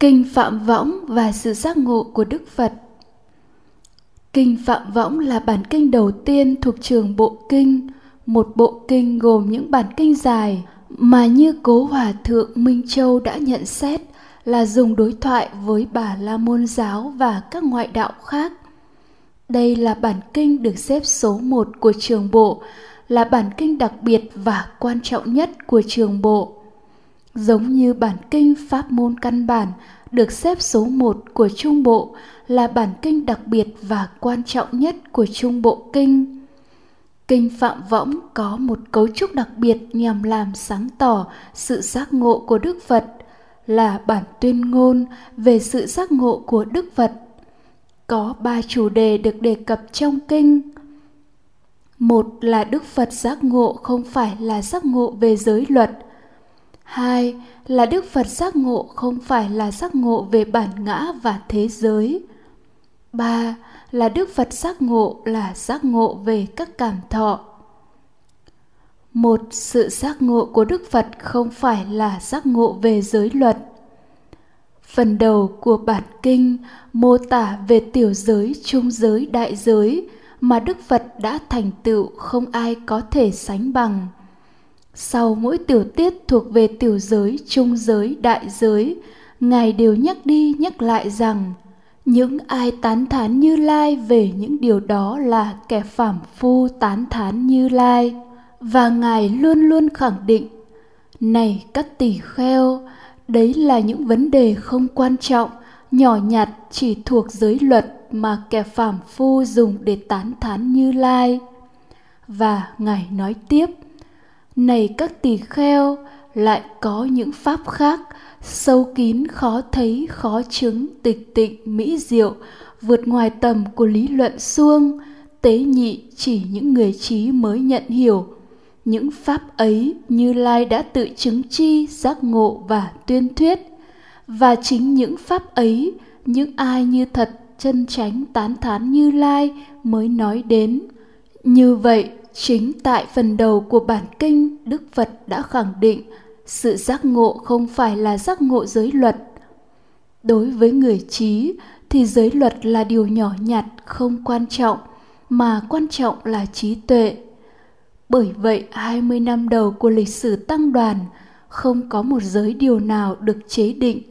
Kinh Phạm Võng và sự giác ngộ của Đức Phật Kinh Phạm Võng là bản kinh đầu tiên thuộc trường Bộ Kinh, một bộ kinh gồm những bản kinh dài mà như Cố Hòa Thượng Minh Châu đã nhận xét là dùng đối thoại với bà La Môn Giáo và các ngoại đạo khác. Đây là bản kinh được xếp số một của trường bộ, là bản kinh đặc biệt và quan trọng nhất của trường bộ. Giống như bản kinh Pháp môn căn bản, được xếp số một của trung bộ, là bản kinh đặc biệt và quan trọng nhất của trung bộ kinh. Kinh Phạm Võng có một cấu trúc đặc biệt nhằm làm sáng tỏ sự giác ngộ của Đức Phật, là bản tuyên ngôn về sự giác ngộ của Đức Phật. Có ba chủ đề được đề cập trong kinh. Một là Đức Phật giác ngộ không phải là giác ngộ về giới luật. Hai là Đức Phật giác ngộ không phải là giác ngộ về bản ngã và thế giới. Ba là Đức Phật giác ngộ là giác ngộ về các cảm thọ. Một sự giác ngộ của Đức Phật không phải là giác ngộ về giới luật. Phần đầu của bản kinh mô tả về tiểu giới, trung giới, đại giới mà Đức Phật đã thành tựu không ai có thể sánh bằng. Sau mỗi tiểu tiết thuộc về tiểu giới, trung giới, đại giới, Ngài đều nhắc đi nhắc lại rằng những ai tán thán Như Lai về những điều đó là kẻ phàm phu tán thán Như Lai và Ngài luôn luôn khẳng định này các tỷ kheo, đấy là những vấn đề không quan trọng, nhỏ nhặt chỉ thuộc giới luật mà kẻ phàm phu dùng để tán thán Như Lai. Và Ngài nói tiếp, này các tỳ kheo, lại có những pháp khác sâu kín khó thấy khó chứng tịch tịnh mỹ diệu vượt ngoài tầm của lý luận xuông. Tế nhị chỉ những người trí mới nhận hiểu. Những pháp ấy như lai đã tự chứng chi giác ngộ và tuyên thuyết. Và chính những pháp ấy những ai như thật chân chánh tán thán như lai mới nói đến. Như vậy chính tại phần đầu của bản kinh đức phật đã khẳng định sự giác ngộ không phải là giác ngộ giới luật đối với người trí thì giới luật là điều nhỏ nhặt không quan trọng mà quan trọng là trí tuệ bởi vậy 20 năm đầu của lịch sử tăng đoàn không có một giới điều nào được chế định.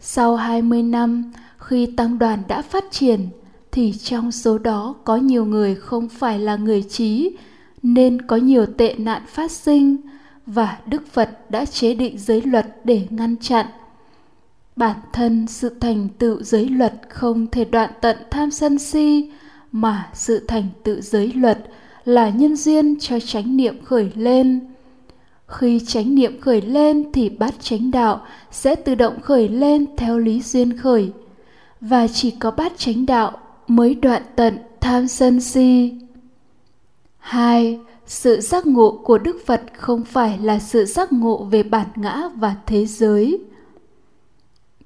Sau 20 năm, khi tăng đoàn đã phát triển, thì trong số đó có nhiều người không phải là người trí, nên có nhiều tệ nạn phát sinh và Đức Phật đã chế định giới luật để ngăn chặn. Bản thân sự thành tựu giới luật không thể đoạn tận tham sân si, mà sự thành tựu giới luật – là nhân duyên cho chánh niệm khởi lên khi chánh niệm khởi lên thì bát chánh đạo sẽ tự động khởi lên theo lý duyên khởi và chỉ có bát chánh đạo mới đoạn tận tham sân si. Hai, sự giác ngộ của đức phật không phải là sự giác ngộ về bản ngã và thế giới.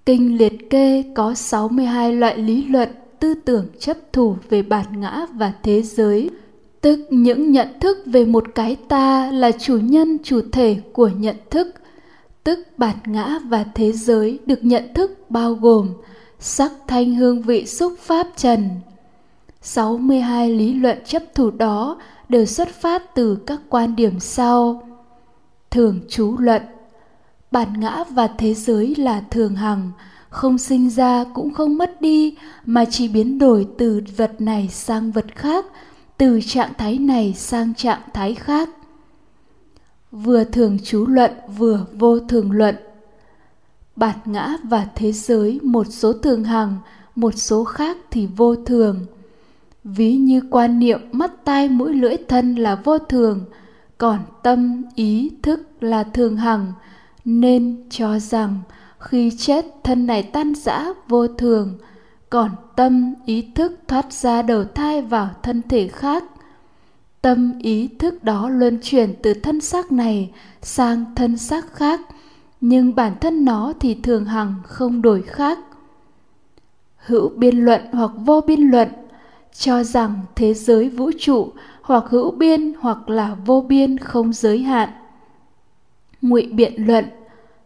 Kinh liệt kê có 62 loại lý luận tư tưởng chấp thủ về bản ngã và thế giới. Tức những nhận thức về một cái ta là chủ nhân, chủ thể của nhận thức. Tức bản ngã và thế giới được nhận thức bao gồm sắc thanh hương vị xúc pháp trần. 62 lý luận chấp thủ đó đều xuất phát từ các quan điểm sau. Thường chú luận. Bản ngã và thế giới là thường hằng, không sinh ra cũng không mất đi, mà chỉ biến đổi từ vật này sang vật khác, từ trạng thái này sang trạng thái khác. Vừa thường chú luận, vừa vô thường luận bản ngã và thế giới một số thường hằng, một số khác thì vô thường. Ví như quan niệm mắt tai mũi lưỡi thân là vô thường, còn tâm ý thức là thường hằng, nên cho rằng khi chết thân này tan rã vô thường, còn tâm ý thức thoát ra đầu thai vào thân thể khác. Tâm ý thức đó luân chuyển từ thân xác này sang thân xác khác nhưng bản thân nó thì thường hằng không đổi khác. Hữu biên luận hoặc vô biên luận, cho rằng thế giới vũ trụ hoặc hữu biên hoặc là vô biên không giới hạn. Ngụy biện luận,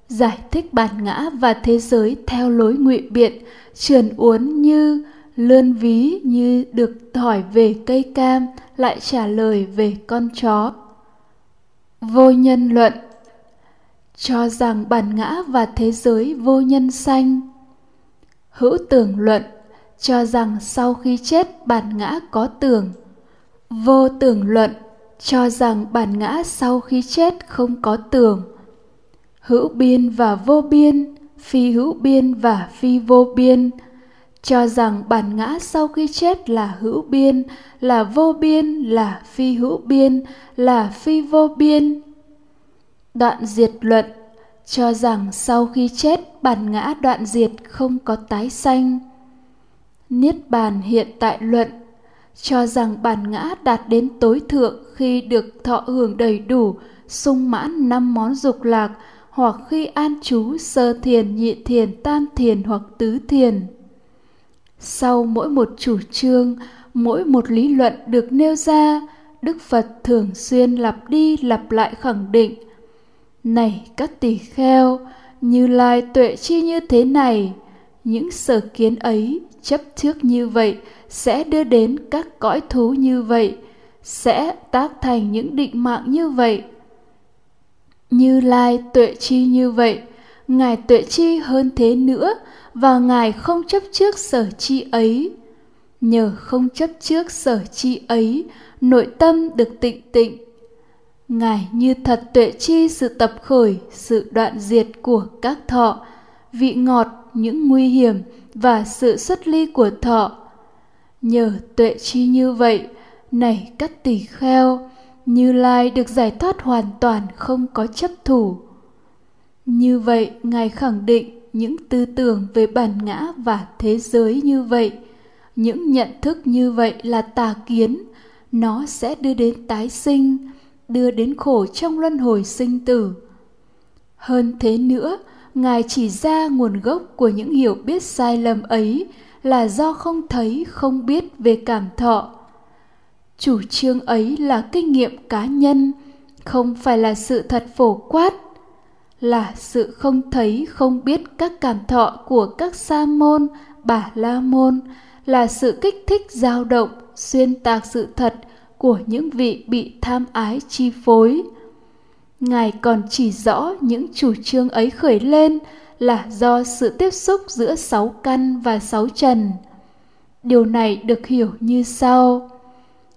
giải thích bản ngã và thế giới theo lối ngụy biện trườn uốn như lươn ví như được hỏi về cây cam lại trả lời về con chó. Vô nhân luận cho rằng bản ngã và thế giới vô nhân sanh. Hữu tưởng luận cho rằng sau khi chết bản ngã có tưởng. Vô tưởng luận cho rằng bản ngã sau khi chết không có tưởng. Hữu biên và vô biên, phi hữu biên và phi vô biên. Cho rằng bản ngã sau khi chết là hữu biên, là vô biên, là phi hữu biên, là phi vô biên đoạn diệt luận, cho rằng sau khi chết, bản ngã đoạn diệt không có tái sanh. Niết bàn hiện tại luận, cho rằng bản ngã đạt đến tối thượng khi được thọ hưởng đầy đủ, sung mãn năm món dục lạc, hoặc khi an trú, sơ thiền, nhị thiền, tam thiền hoặc tứ thiền. Sau mỗi một chủ trương, mỗi một lý luận được nêu ra, đức phật thường xuyên lặp đi lặp lại khẳng định này các tỳ kheo, như lai tuệ chi như thế này, những sở kiến ấy chấp trước như vậy sẽ đưa đến các cõi thú như vậy, sẽ tác thành những định mạng như vậy. Như lai tuệ chi như vậy, ngài tuệ chi hơn thế nữa và ngài không chấp trước sở chi ấy. Nhờ không chấp trước sở chi ấy, nội tâm được tịnh tịnh ngài như thật tuệ chi sự tập khởi, sự đoạn diệt của các thọ, vị ngọt, những nguy hiểm và sự xuất ly của thọ. Nhờ tuệ chi như vậy, này các tỷ kheo, như lai được giải thoát hoàn toàn không có chấp thủ. Như vậy, ngài khẳng định những tư tưởng về bản ngã và thế giới như vậy, những nhận thức như vậy là tà kiến, nó sẽ đưa đến tái sinh đưa đến khổ trong luân hồi sinh tử. Hơn thế nữa, ngài chỉ ra nguồn gốc của những hiểu biết sai lầm ấy là do không thấy, không biết về cảm thọ. Chủ trương ấy là kinh nghiệm cá nhân, không phải là sự thật phổ quát, là sự không thấy, không biết các cảm thọ của các sa môn, bà la môn, là sự kích thích dao động, xuyên tạc sự thật của những vị bị tham ái chi phối. Ngài còn chỉ rõ những chủ trương ấy khởi lên là do sự tiếp xúc giữa sáu căn và sáu trần. Điều này được hiểu như sau.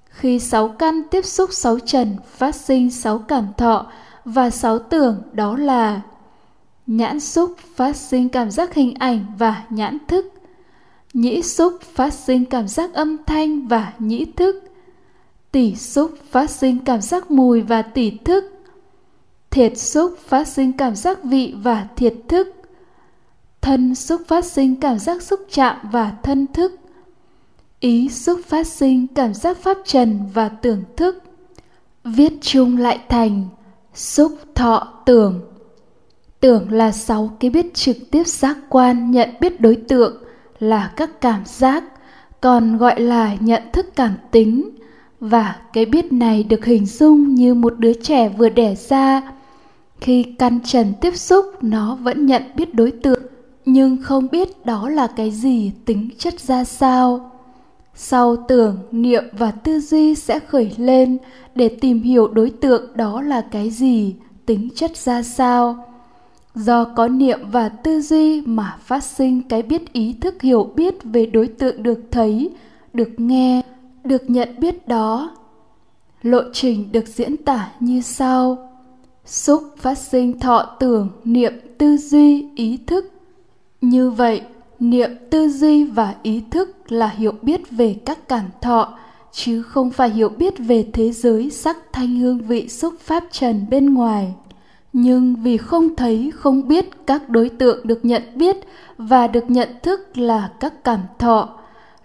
Khi sáu căn tiếp xúc sáu trần, phát sinh sáu cảm thọ và sáu tưởng, đó là nhãn xúc phát sinh cảm giác hình ảnh và nhãn thức, nhĩ xúc phát sinh cảm giác âm thanh và nhĩ thức tỷ xúc phát sinh cảm giác mùi và tỷ thức. Thiệt xúc phát sinh cảm giác vị và thiệt thức. Thân xúc phát sinh cảm giác xúc chạm và thân thức. Ý xúc phát sinh cảm giác pháp trần và tưởng thức. Viết chung lại thành xúc thọ tưởng. Tưởng là sáu cái biết trực tiếp giác quan nhận biết đối tượng là các cảm giác, còn gọi là nhận thức cảm tính và cái biết này được hình dung như một đứa trẻ vừa đẻ ra. Khi căn trần tiếp xúc, nó vẫn nhận biết đối tượng, nhưng không biết đó là cái gì tính chất ra sao. Sau tưởng, niệm và tư duy sẽ khởi lên để tìm hiểu đối tượng đó là cái gì, tính chất ra sao. Do có niệm và tư duy mà phát sinh cái biết ý thức hiểu biết về đối tượng được thấy, được nghe được nhận biết đó. Lộ trình được diễn tả như sau. Xúc phát sinh thọ tưởng niệm tư duy ý thức. Như vậy, niệm tư duy và ý thức là hiểu biết về các cảm thọ, chứ không phải hiểu biết về thế giới sắc thanh hương vị xúc pháp trần bên ngoài. Nhưng vì không thấy, không biết, các đối tượng được nhận biết và được nhận thức là các cảm thọ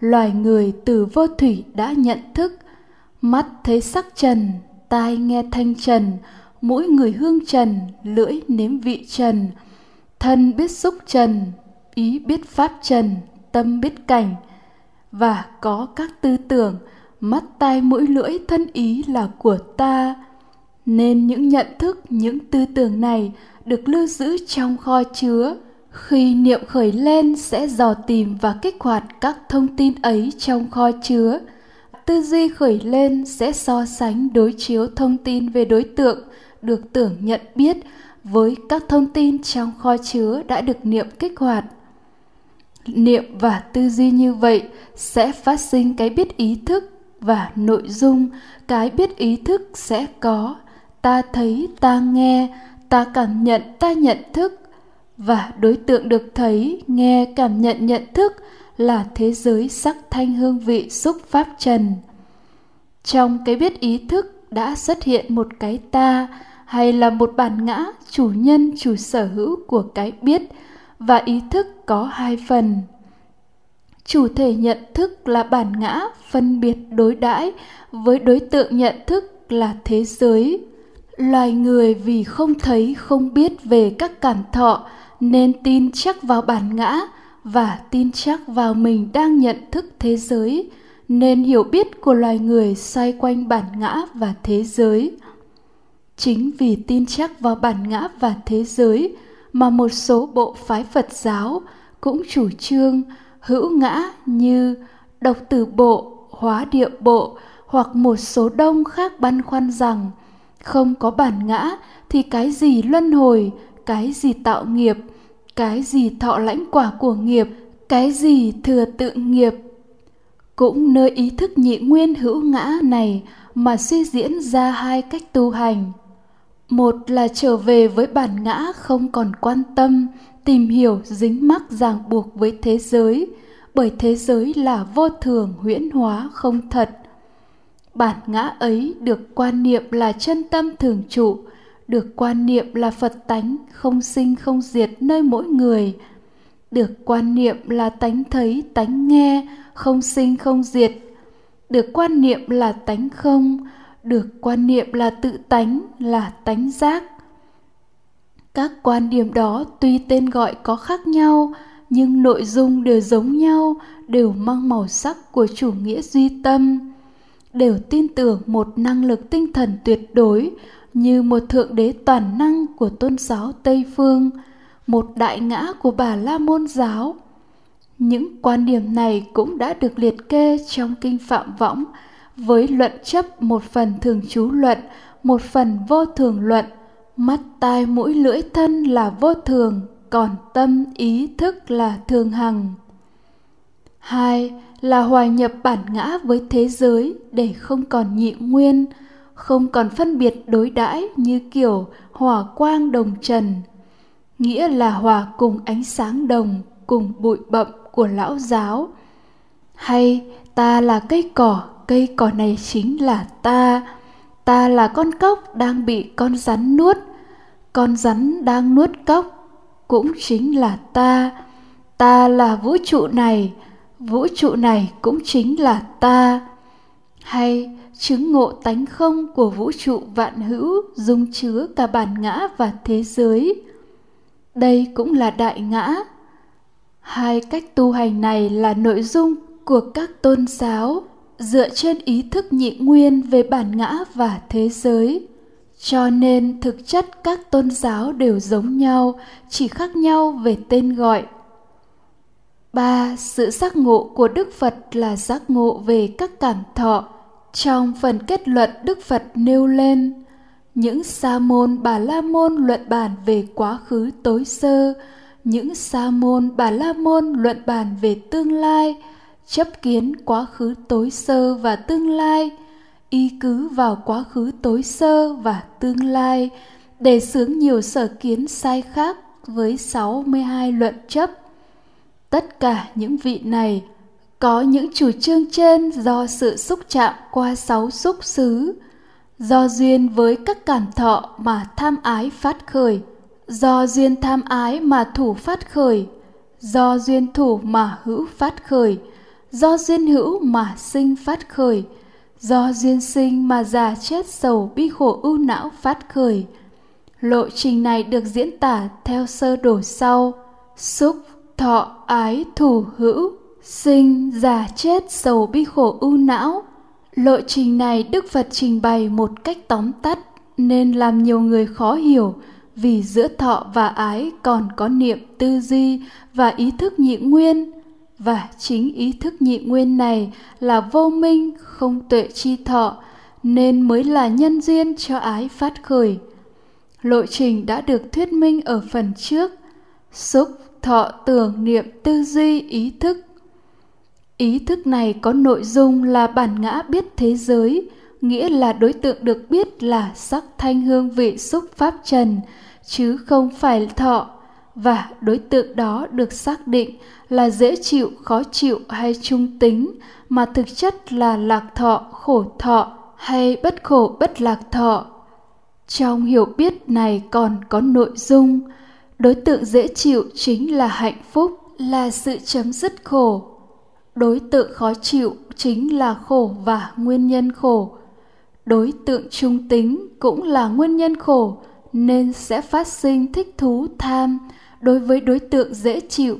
loài người từ vô thủy đã nhận thức. Mắt thấy sắc trần, tai nghe thanh trần, mũi người hương trần, lưỡi nếm vị trần. Thân biết xúc trần, ý biết pháp trần, tâm biết cảnh. Và có các tư tưởng, mắt, tai, mũi, lưỡi, thân ý là của ta. Nên những nhận thức, những tư tưởng này được lưu giữ trong kho chứa khi niệm khởi lên sẽ dò tìm và kích hoạt các thông tin ấy trong kho chứa. Tư duy khởi lên sẽ so sánh đối chiếu thông tin về đối tượng, được tưởng nhận biết với các thông tin trong kho chứa đã được niệm kích hoạt. Niệm và tư duy như vậy sẽ phát sinh cái biết ý thức và nội dung. Cái biết ý thức sẽ có. Ta thấy, ta nghe, ta cảm nhận, ta nhận thức và đối tượng được thấy nghe cảm nhận nhận thức là thế giới sắc thanh hương vị xúc pháp trần. Trong cái biết ý thức đã xuất hiện một cái ta hay là một bản ngã chủ nhân, chủ sở hữu của cái biết và ý thức có hai phần. Chủ thể nhận thức là bản ngã phân biệt đối đãi với đối tượng nhận thức là thế giới. Loài người vì không thấy, không biết về các cảm thọ nên tin chắc vào bản ngã và tin chắc vào mình đang nhận thức thế giới, nên hiểu biết của loài người xoay quanh bản ngã và thế giới. Chính vì tin chắc vào bản ngã và thế giới mà một số bộ phái phật giáo cũng chủ trương hữu ngã như độc tử bộ, hóa địa bộ hoặc một số đông khác băn khoăn rằng không có bản ngã thì cái gì luân hồi, cái gì tạo nghiệp? Cái gì thọ lãnh quả của nghiệp, cái gì thừa tự nghiệp. Cũng nơi ý thức nhị nguyên hữu ngã này mà suy diễn ra hai cách tu hành. Một là trở về với bản ngã không còn quan tâm, tìm hiểu dính mắc ràng buộc với thế giới, bởi thế giới là vô thường huyễn hóa không thật. Bản ngã ấy được quan niệm là chân tâm thường trụ được quan niệm là phật tánh, không sinh, không diệt nơi mỗi người. Được quan niệm là tánh thấy, tánh nghe, không sinh, không diệt. Được quan niệm là tánh không. Được quan niệm là tự tánh, là tánh giác. Các quan điểm đó tuy tên gọi có khác nhau, nhưng nội dung đều giống nhau, đều mang màu sắc của chủ nghĩa duy tâm. Đều tin tưởng một năng lực tinh thần tuyệt đối như một thượng đế toàn năng của tôn giáo tây phương, một đại ngã của bà la môn giáo. Những quan điểm này cũng đã được liệt kê trong kinh phạm võng với luận chấp một phần thường chú luận, một phần vô thường luận. Mắt tai mũi lưỡi thân là vô thường, còn tâm ý thức là thường hằng. Hai là hòa nhập bản ngã với thế giới để không còn nhị nguyên không còn phân biệt đối đãi như kiểu hòa quang đồng trần, nghĩa là hòa cùng ánh sáng đồng, cùng bụi bậm của lão giáo. Hay, ta là cây cỏ cây cỏ này chính là ta. Ta là con cóc đang bị con rắn nuốt. Con rắn đang nuốt cóc cũng chính là ta. Ta là vũ trụ này, vũ trụ này cũng chính là ta. Hay chứng ngộ tánh không của vũ trụ vạn hữu dung chứa cả bản ngã và thế giới. Đây cũng là đại ngã. Hai cách tu hành này là nội dung của các tôn giáo, dựa trên ý thức nhị nguyên về bản ngã và thế giới. Cho nên thực chất các tôn giáo đều giống nhau, chỉ khác nhau về tên gọi. Ba, sự giác ngộ của đức phật là giác ngộ về các cảm thọ trong phần kết luận đức phật nêu lên, những sa môn bà la môn luận bàn về quá khứ tối sơ, những sa môn bà la môn luận bàn về tương lai, chấp kiến quá khứ tối sơ và tương lai, y cứ vào quá khứ tối sơ và tương lai để sướng nhiều sở kiến sai khác với 62 luận chấp. Tất cả những vị này có những chủ trương trên do sự xúc chạm qua sáu xúc xứ, do duyên với các cảm thọ mà tham ái phát khởi, do duyên tham ái mà thủ phát khởi, do duyên thủ mà hữu phát khởi, do duyên hữu mà sinh phát khởi, do duyên sinh mà già chết sầu bi khổ ưu não phát khởi. Lộ trình này được diễn tả theo sơ đồ sau: xúc, thọ, ái, thủ, hữu, sinh, già, chết, sầu bi khổ ưu não. Lộ trình này Đức Phật trình bày một cách tóm tắt nên làm nhiều người khó hiểu vì giữa thọ và ái còn có niệm tư duy và ý thức nhị nguyên. Và chính ý thức nhị nguyên này là vô minh không tuệ chi thọ nên mới là nhân duyên cho ái phát khởi. Lộ trình đã được thuyết minh ở phần trước. Xúc thọ tưởng niệm tư duy ý thức ý thức này có nội dung là bản ngã biết thế giới, nghĩa là đối tượng được biết là sắc thanh hương vị xúc pháp trần, chứ không phải thọ. Và đối tượng đó được xác định là dễ chịu, khó chịu hay trung tính, mà thực chất là lạc thọ, khổ thọ hay bất khổ, bất lạc thọ. Trong hiểu biết này còn có nội dung, đối tượng dễ chịu chính là hạnh phúc, là sự chấm dứt khổ đối tượng khó chịu chính là khổ và nguyên nhân khổ. Đối tượng trung tính cũng là nguyên nhân khổ, nên sẽ phát sinh thích thú, tham đối với đối tượng dễ chịu,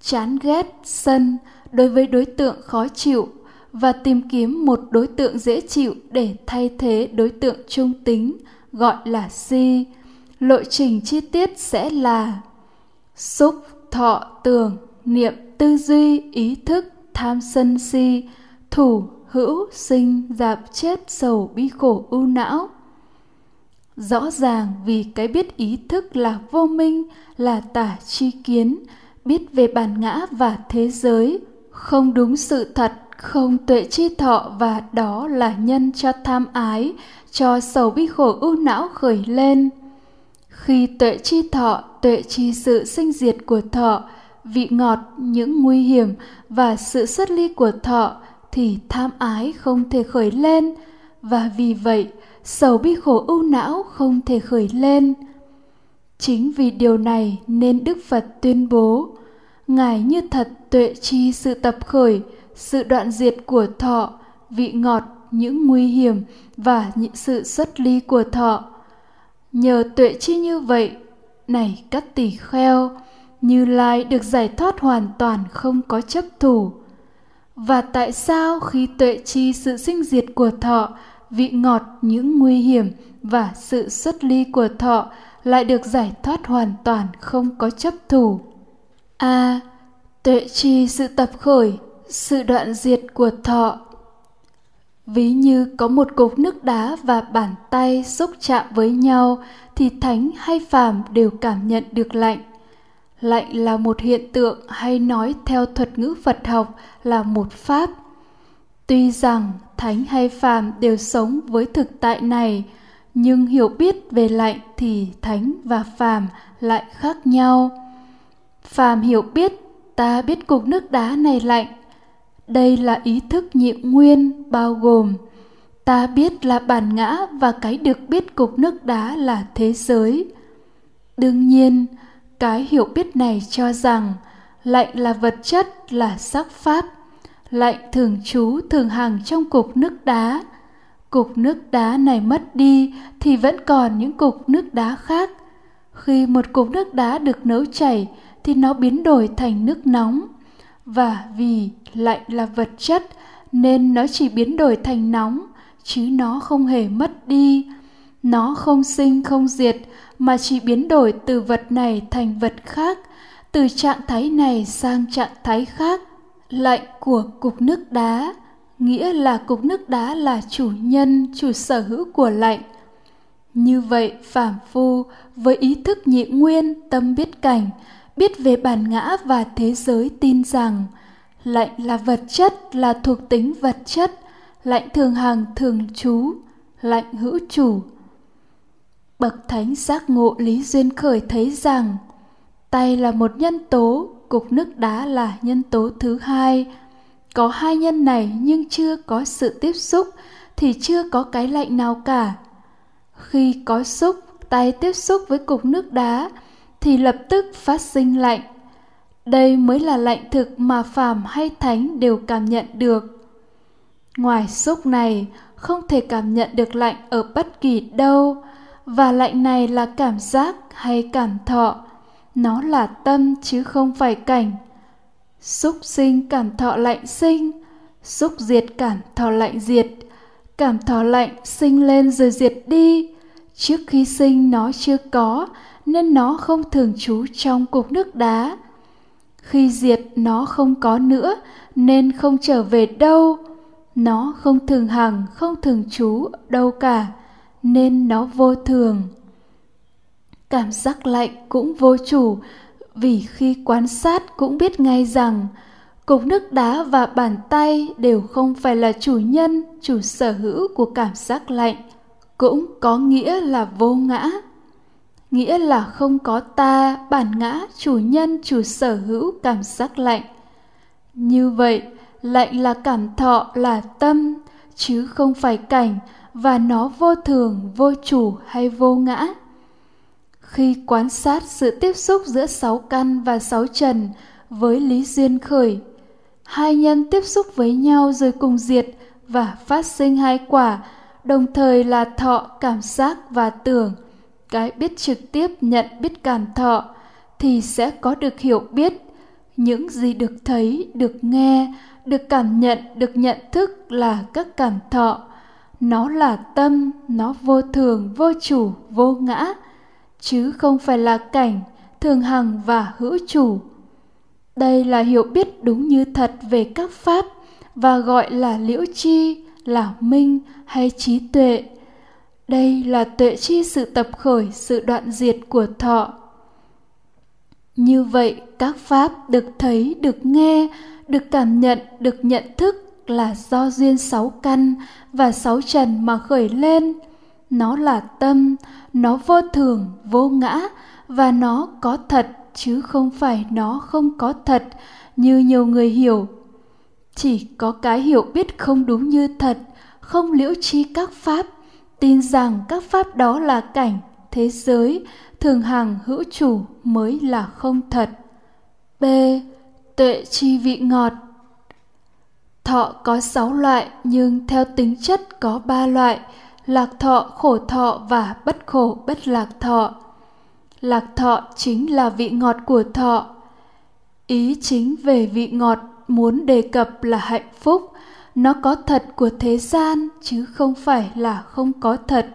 chán ghét, sân đối với đối tượng khó chịu và tìm kiếm một đối tượng dễ chịu để thay thế đối tượng trung tính, gọi là si. Lộ trình chi tiết sẽ là xúc, thọ, tưởng, niệm, tư duy, ý thức tham sân si, thủ hữu sinh dạp chết sầu bi khổ ưu não. Rõ ràng vì cái biết ý thức là vô minh, là tả chi kiến, biết về bản ngã và thế giới, không đúng sự thật, không tuệ chi thọ và đó là nhân cho tham ái, cho sầu bi khổ ưu não khởi lên. Khi tuệ chi thọ, tuệ chi sự sinh diệt của thọ vị ngọt, những nguy hiểm và sự xuất ly của thọ thì tham ái không thể khởi lên. Và vì vậy, sầu bi khổ ưu não không thể khởi lên. Chính vì điều này nên đức phật tuyên bố, ngài như thật tuệ chi sự tập khởi, sự đoạn diệt của thọ, vị ngọt, những nguy hiểm và những sự xuất ly của thọ. Nhờ tuệ chi như vậy, này các tỷ kheo như lai được giải thoát hoàn toàn không có chấp thủ. Và tại sao khi tuệ chi sự sinh diệt của thọ vị ngọt những nguy hiểm và sự xuất ly của thọ lại được giải thoát hoàn toàn không có chấp thủ? A. À, tuệ chi sự tập khởi sự đoạn diệt của thọ. Ví như có một cục nước đá và bàn tay xúc chạm với nhau thì thánh hay phàm đều cảm nhận được lạnh lạnh là một hiện tượng hay nói theo thuật ngữ phật học là một pháp. Tuy rằng thánh hay phàm đều sống với thực tại này, nhưng hiểu biết về lạnh thì thánh và phàm lại khác nhau. Phàm hiểu biết, ta biết cục nước đá này lạnh. Đây là ý thức nhị nguyên bao gồm, ta biết là bản ngã và cái được biết cục nước đá là thế giới. Đương nhiên cái hiểu biết này cho rằng lạnh là vật chất, là sắc pháp. Lạnh thường trú thường hàng trong cục nước đá. Cục nước đá này mất đi thì vẫn còn những cục nước đá khác. Khi một cục nước đá được nấu chảy thì nó biến đổi thành nước nóng. Và vì lạnh là vật chất nên nó chỉ biến đổi thành nóng, chứ nó không hề mất đi nó không sinh, không diệt, mà chỉ biến đổi từ vật này thành vật khác, từ trạng thái này sang trạng thái khác. Lạnh của cục nước đá, nghĩa là cục nước đá là chủ nhân, chủ sở hữu của lạnh như vậy, phàm phu, với ý thức nhị nguyên, tâm biết cảnh, biết về bản ngã và thế giới tin rằng lạnh là vật chất, là thuộc tính vật chất lạnh thường hàng thường trú lạnh hữu chủ bậc thánh giác ngộ lý duyên khởi thấy rằng, tay là một nhân tố, cục nước đá là nhân tố thứ hai. Có hai nhân này nhưng chưa có sự tiếp xúc thì chưa có cái lạnh nào cả. Khi có xúc, tay tiếp xúc với cục nước đá thì lập tức phát sinh lạnh. Đây mới là lạnh thực mà phàm hay thánh đều cảm nhận được. Ngoài xúc này, không thể cảm nhận được lạnh ở bất kỳ đâu và lạnh này là cảm giác hay cảm thọ? Nó là tâm chứ không phải cảnh. Xúc sinh cảm thọ lạnh sinh, xúc diệt cảm thọ lạnh diệt. Cảm thọ lạnh sinh lên rồi diệt đi. Trước khi sinh nó chưa có, nên nó không thường trú trong cục nước đá. Khi diệt nó không có nữa, nên không trở về đâu. Nó không thường hằng, không thường trú đâu cả nên nó vô thường. Cảm giác lạnh cũng vô chủ, vì khi quan sát cũng biết ngay rằng cục nước đá và bàn tay đều không phải là chủ nhân, chủ sở hữu của cảm giác lạnh, cũng có nghĩa là vô ngã. Nghĩa là không có ta, bản ngã, chủ nhân, chủ sở hữu cảm giác lạnh. Như vậy, lạnh là cảm thọ là tâm, chứ không phải cảnh và nó vô thường, vô chủ hay vô ngã. Khi quan sát sự tiếp xúc giữa sáu căn và sáu trần với lý duyên khởi, hai nhân tiếp xúc với nhau rồi cùng diệt và phát sinh hai quả, đồng thời là thọ, cảm giác và tưởng. Cái biết trực tiếp nhận biết cảm thọ thì sẽ có được hiểu biết. Những gì được thấy, được nghe, được cảm nhận, được nhận thức là các cảm thọ nó là tâm, nó vô thường, vô chủ, vô ngã, chứ không phải là cảnh, thường hằng và hữu chủ. Đây là hiểu biết đúng như thật về các pháp và gọi là liễu chi, là minh hay trí tuệ. Đây là tuệ chi sự tập khởi, sự đoạn diệt của thọ. Như vậy, các pháp được thấy, được nghe, được cảm nhận, được nhận thức là do duyên sáu căn và sáu trần mà khởi lên. Nó là tâm, nó vô thường, vô ngã, và nó có thật, chứ không phải nó không có thật, như nhiều người hiểu. Chỉ có cái hiểu biết không đúng như thật, không liễu chi các pháp, tin rằng các pháp đó là cảnh, thế giới, thường hằng hữu chủ mới là không thật. B. Tuệ chi vị ngọt thọ có sáu loại, nhưng theo tính chất có ba loại, lạc thọ, khổ thọ và bất khổ, bất lạc thọ. Lạc thọ chính là vị ngọt của thọ. Ý chính về vị ngọt muốn đề cập là hạnh phúc. Nó có thật của thế gian, chứ không phải là không có thật.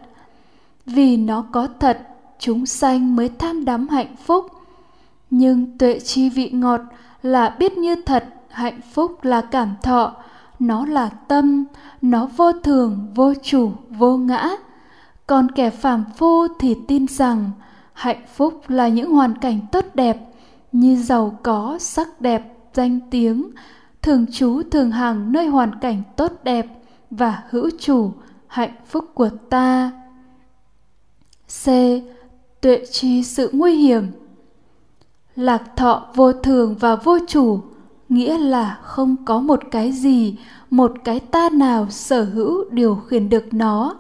Vì nó có thật, chúng sanh mới tham đắm hạnh phúc. Nhưng tuệ chi vị ngọt là biết như thật hạnh phúc là cảm thọ. Nó là tâm, nó vô thường, vô chủ, vô ngã. Còn kẻ phàm phu thì tin rằng hạnh phúc là những hoàn cảnh tốt đẹp, như giàu có, sắc đẹp, danh tiếng, thường trú thường hàng nơi hoàn cảnh tốt đẹp và hữu chủ, hạnh phúc của ta. C. Tuệ chi sự nguy hiểm. Lạc thọ vô thường và vô chủ nghĩa là không có một cái gì, một cái ta nào sở hữu điều khiển được nó.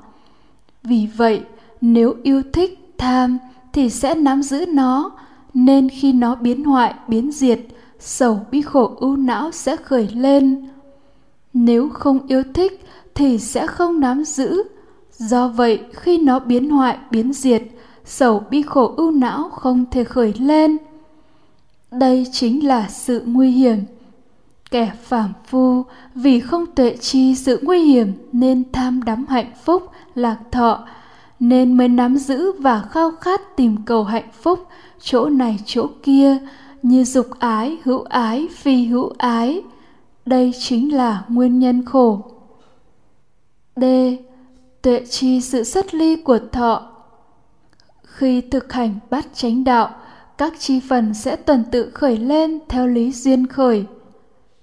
Vì vậy, nếu yêu thích, tham thì sẽ nắm giữ nó, nên khi nó biến hoại, biến diệt, sầu bi khổ ưu não sẽ khởi lên. Nếu không yêu thích thì sẽ không nắm giữ. Do vậy, khi nó biến hoại, biến diệt, sầu bi khổ ưu não không thể khởi lên. Đây chính là sự nguy hiểm kẻ phàm phu. Vì không tuệ chi sự nguy hiểm nên tham đắm hạnh phúc, lạc thọ, nên mới nắm giữ và khao khát tìm cầu hạnh phúc. Chỗ này, chỗ kia, như dục ái, hữu ái, phi hữu ái. Đây chính là nguyên nhân khổ. D. Tuệ chi sự xuất ly của thọ. Khi thực hành bát chánh đạo, các chi phần sẽ tuần tự khởi lên theo lý duyên khởi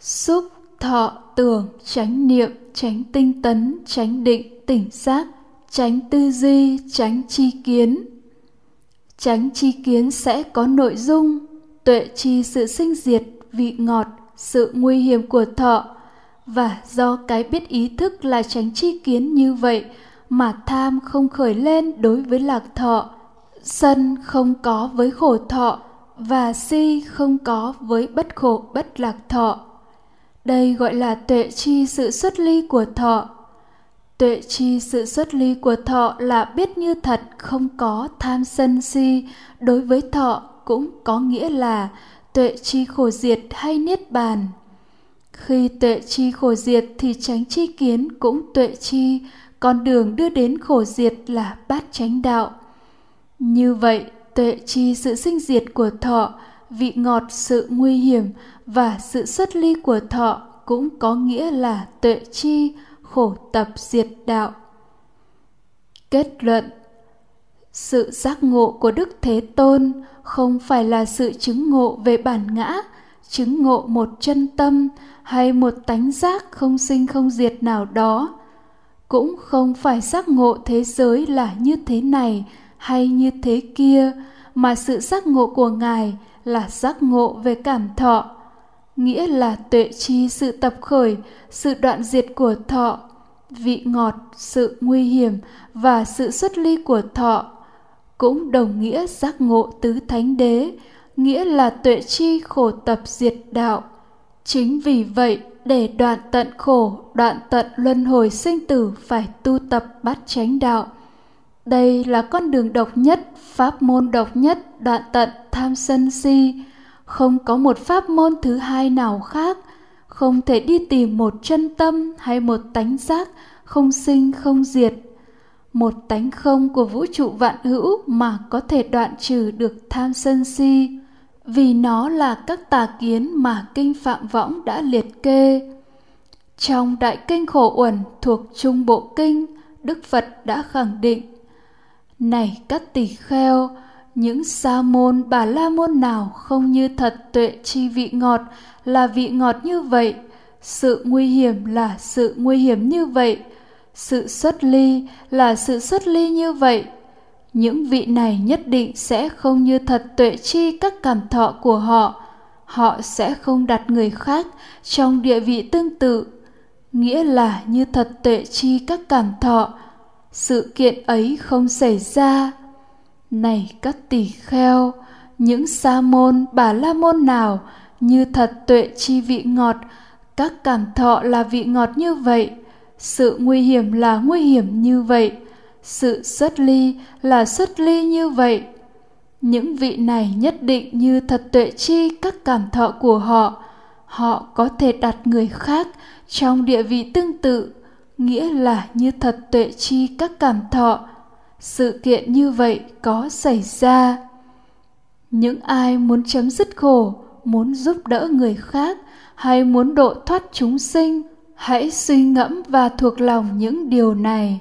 xúc thọ tưởng tránh niệm tránh tinh tấn tránh định, tỉnh giác tránh tư duy tránh chi kiến. Tránh chi kiến sẽ có nội dung tuệ chi sự sinh diệt, vị ngọt, sự nguy hiểm của thọ. Và do cái biết ý thức là tránh chi kiến như vậy mà tham không khởi lên đối với lạc thọ, sân không có với khổ thọ và si không có với bất khổ bất lạc thọ đây gọi là tuệ chi sự xuất ly của thọ. Tuệ chi sự xuất ly của thọ là biết như thật không có tham sân si. Đối với thọ cũng có nghĩa là tuệ chi khổ diệt hay niết bàn. Khi tuệ chi khổ diệt thì tránh chi kiến cũng tuệ chi con đường đưa đến khổ diệt là bát chánh đạo. Như vậy, tuệ chi sự sinh diệt của thọ, vị ngọt sự nguy hiểm và sự xuất ly của thọ cũng có nghĩa là tuệ chi khổ tập diệt đạo. Kết luận Sự giác ngộ của Đức Thế Tôn không phải là sự chứng ngộ về bản ngã, chứng ngộ một chân tâm hay một tánh giác không sinh không diệt nào đó. Cũng không phải giác ngộ thế giới là như thế này hay như thế kia, mà sự giác ngộ của Ngài là giác ngộ về cảm thọ, nghĩa là tuệ chi sự tập khởi, sự đoạn diệt của thọ, vị ngọt, sự nguy hiểm và sự xuất ly của thọ cũng đồng nghĩa giác ngộ tứ thánh đế, nghĩa là tuệ chi khổ tập diệt đạo. Chính vì vậy, để đoạn tận khổ, đoạn tận luân hồi sinh tử phải tu tập bát chánh đạo. Đây là con đường độc nhất, pháp môn độc nhất, đoạn tận tham sân si. Không có một pháp môn thứ hai nào khác, không thể đi tìm một chân tâm hay một tánh giác không sinh không diệt. Một tánh không của vũ trụ vạn hữu mà có thể đoạn trừ được tham sân si. Vì nó là các tà kiến mà kinh phạm võng đã liệt kê. Trong đại kinh khổ uẩn thuộc trung bộ kinh đức phật đã khẳng định này các tỳ kheo, những sa môn, bà la môn nào không như thật tuệ chi vị ngọt là vị ngọt như vậy? Sự nguy hiểm là sự nguy hiểm như vậy. Sự xuất ly là sự xuất ly như vậy. Những vị này nhất định sẽ không như thật tuệ chi các cảm thọ của họ. Họ sẽ không đặt người khác trong địa vị tương tự. Nghĩa là như thật tuệ chi các cảm thọ sự kiện ấy không xảy ra. Này các tỳ kheo, những sa môn, bà la môn nào như thật tuệ chi vị ngọt, các cảm thọ là vị ngọt như vậy, sự nguy hiểm là nguy hiểm như vậy, sự xuất ly là xuất ly như vậy. Những vị này nhất định như thật tuệ chi các cảm thọ của họ họ có thể đặt người khác trong địa vị tương tự nghĩa là như thật tuệ chi các cảm thọ. Sự kiện như vậy có xảy ra. Những ai muốn chấm dứt khổ, muốn giúp đỡ người khác hay muốn độ thoát chúng sinh, hãy suy ngẫm và thuộc lòng những điều này.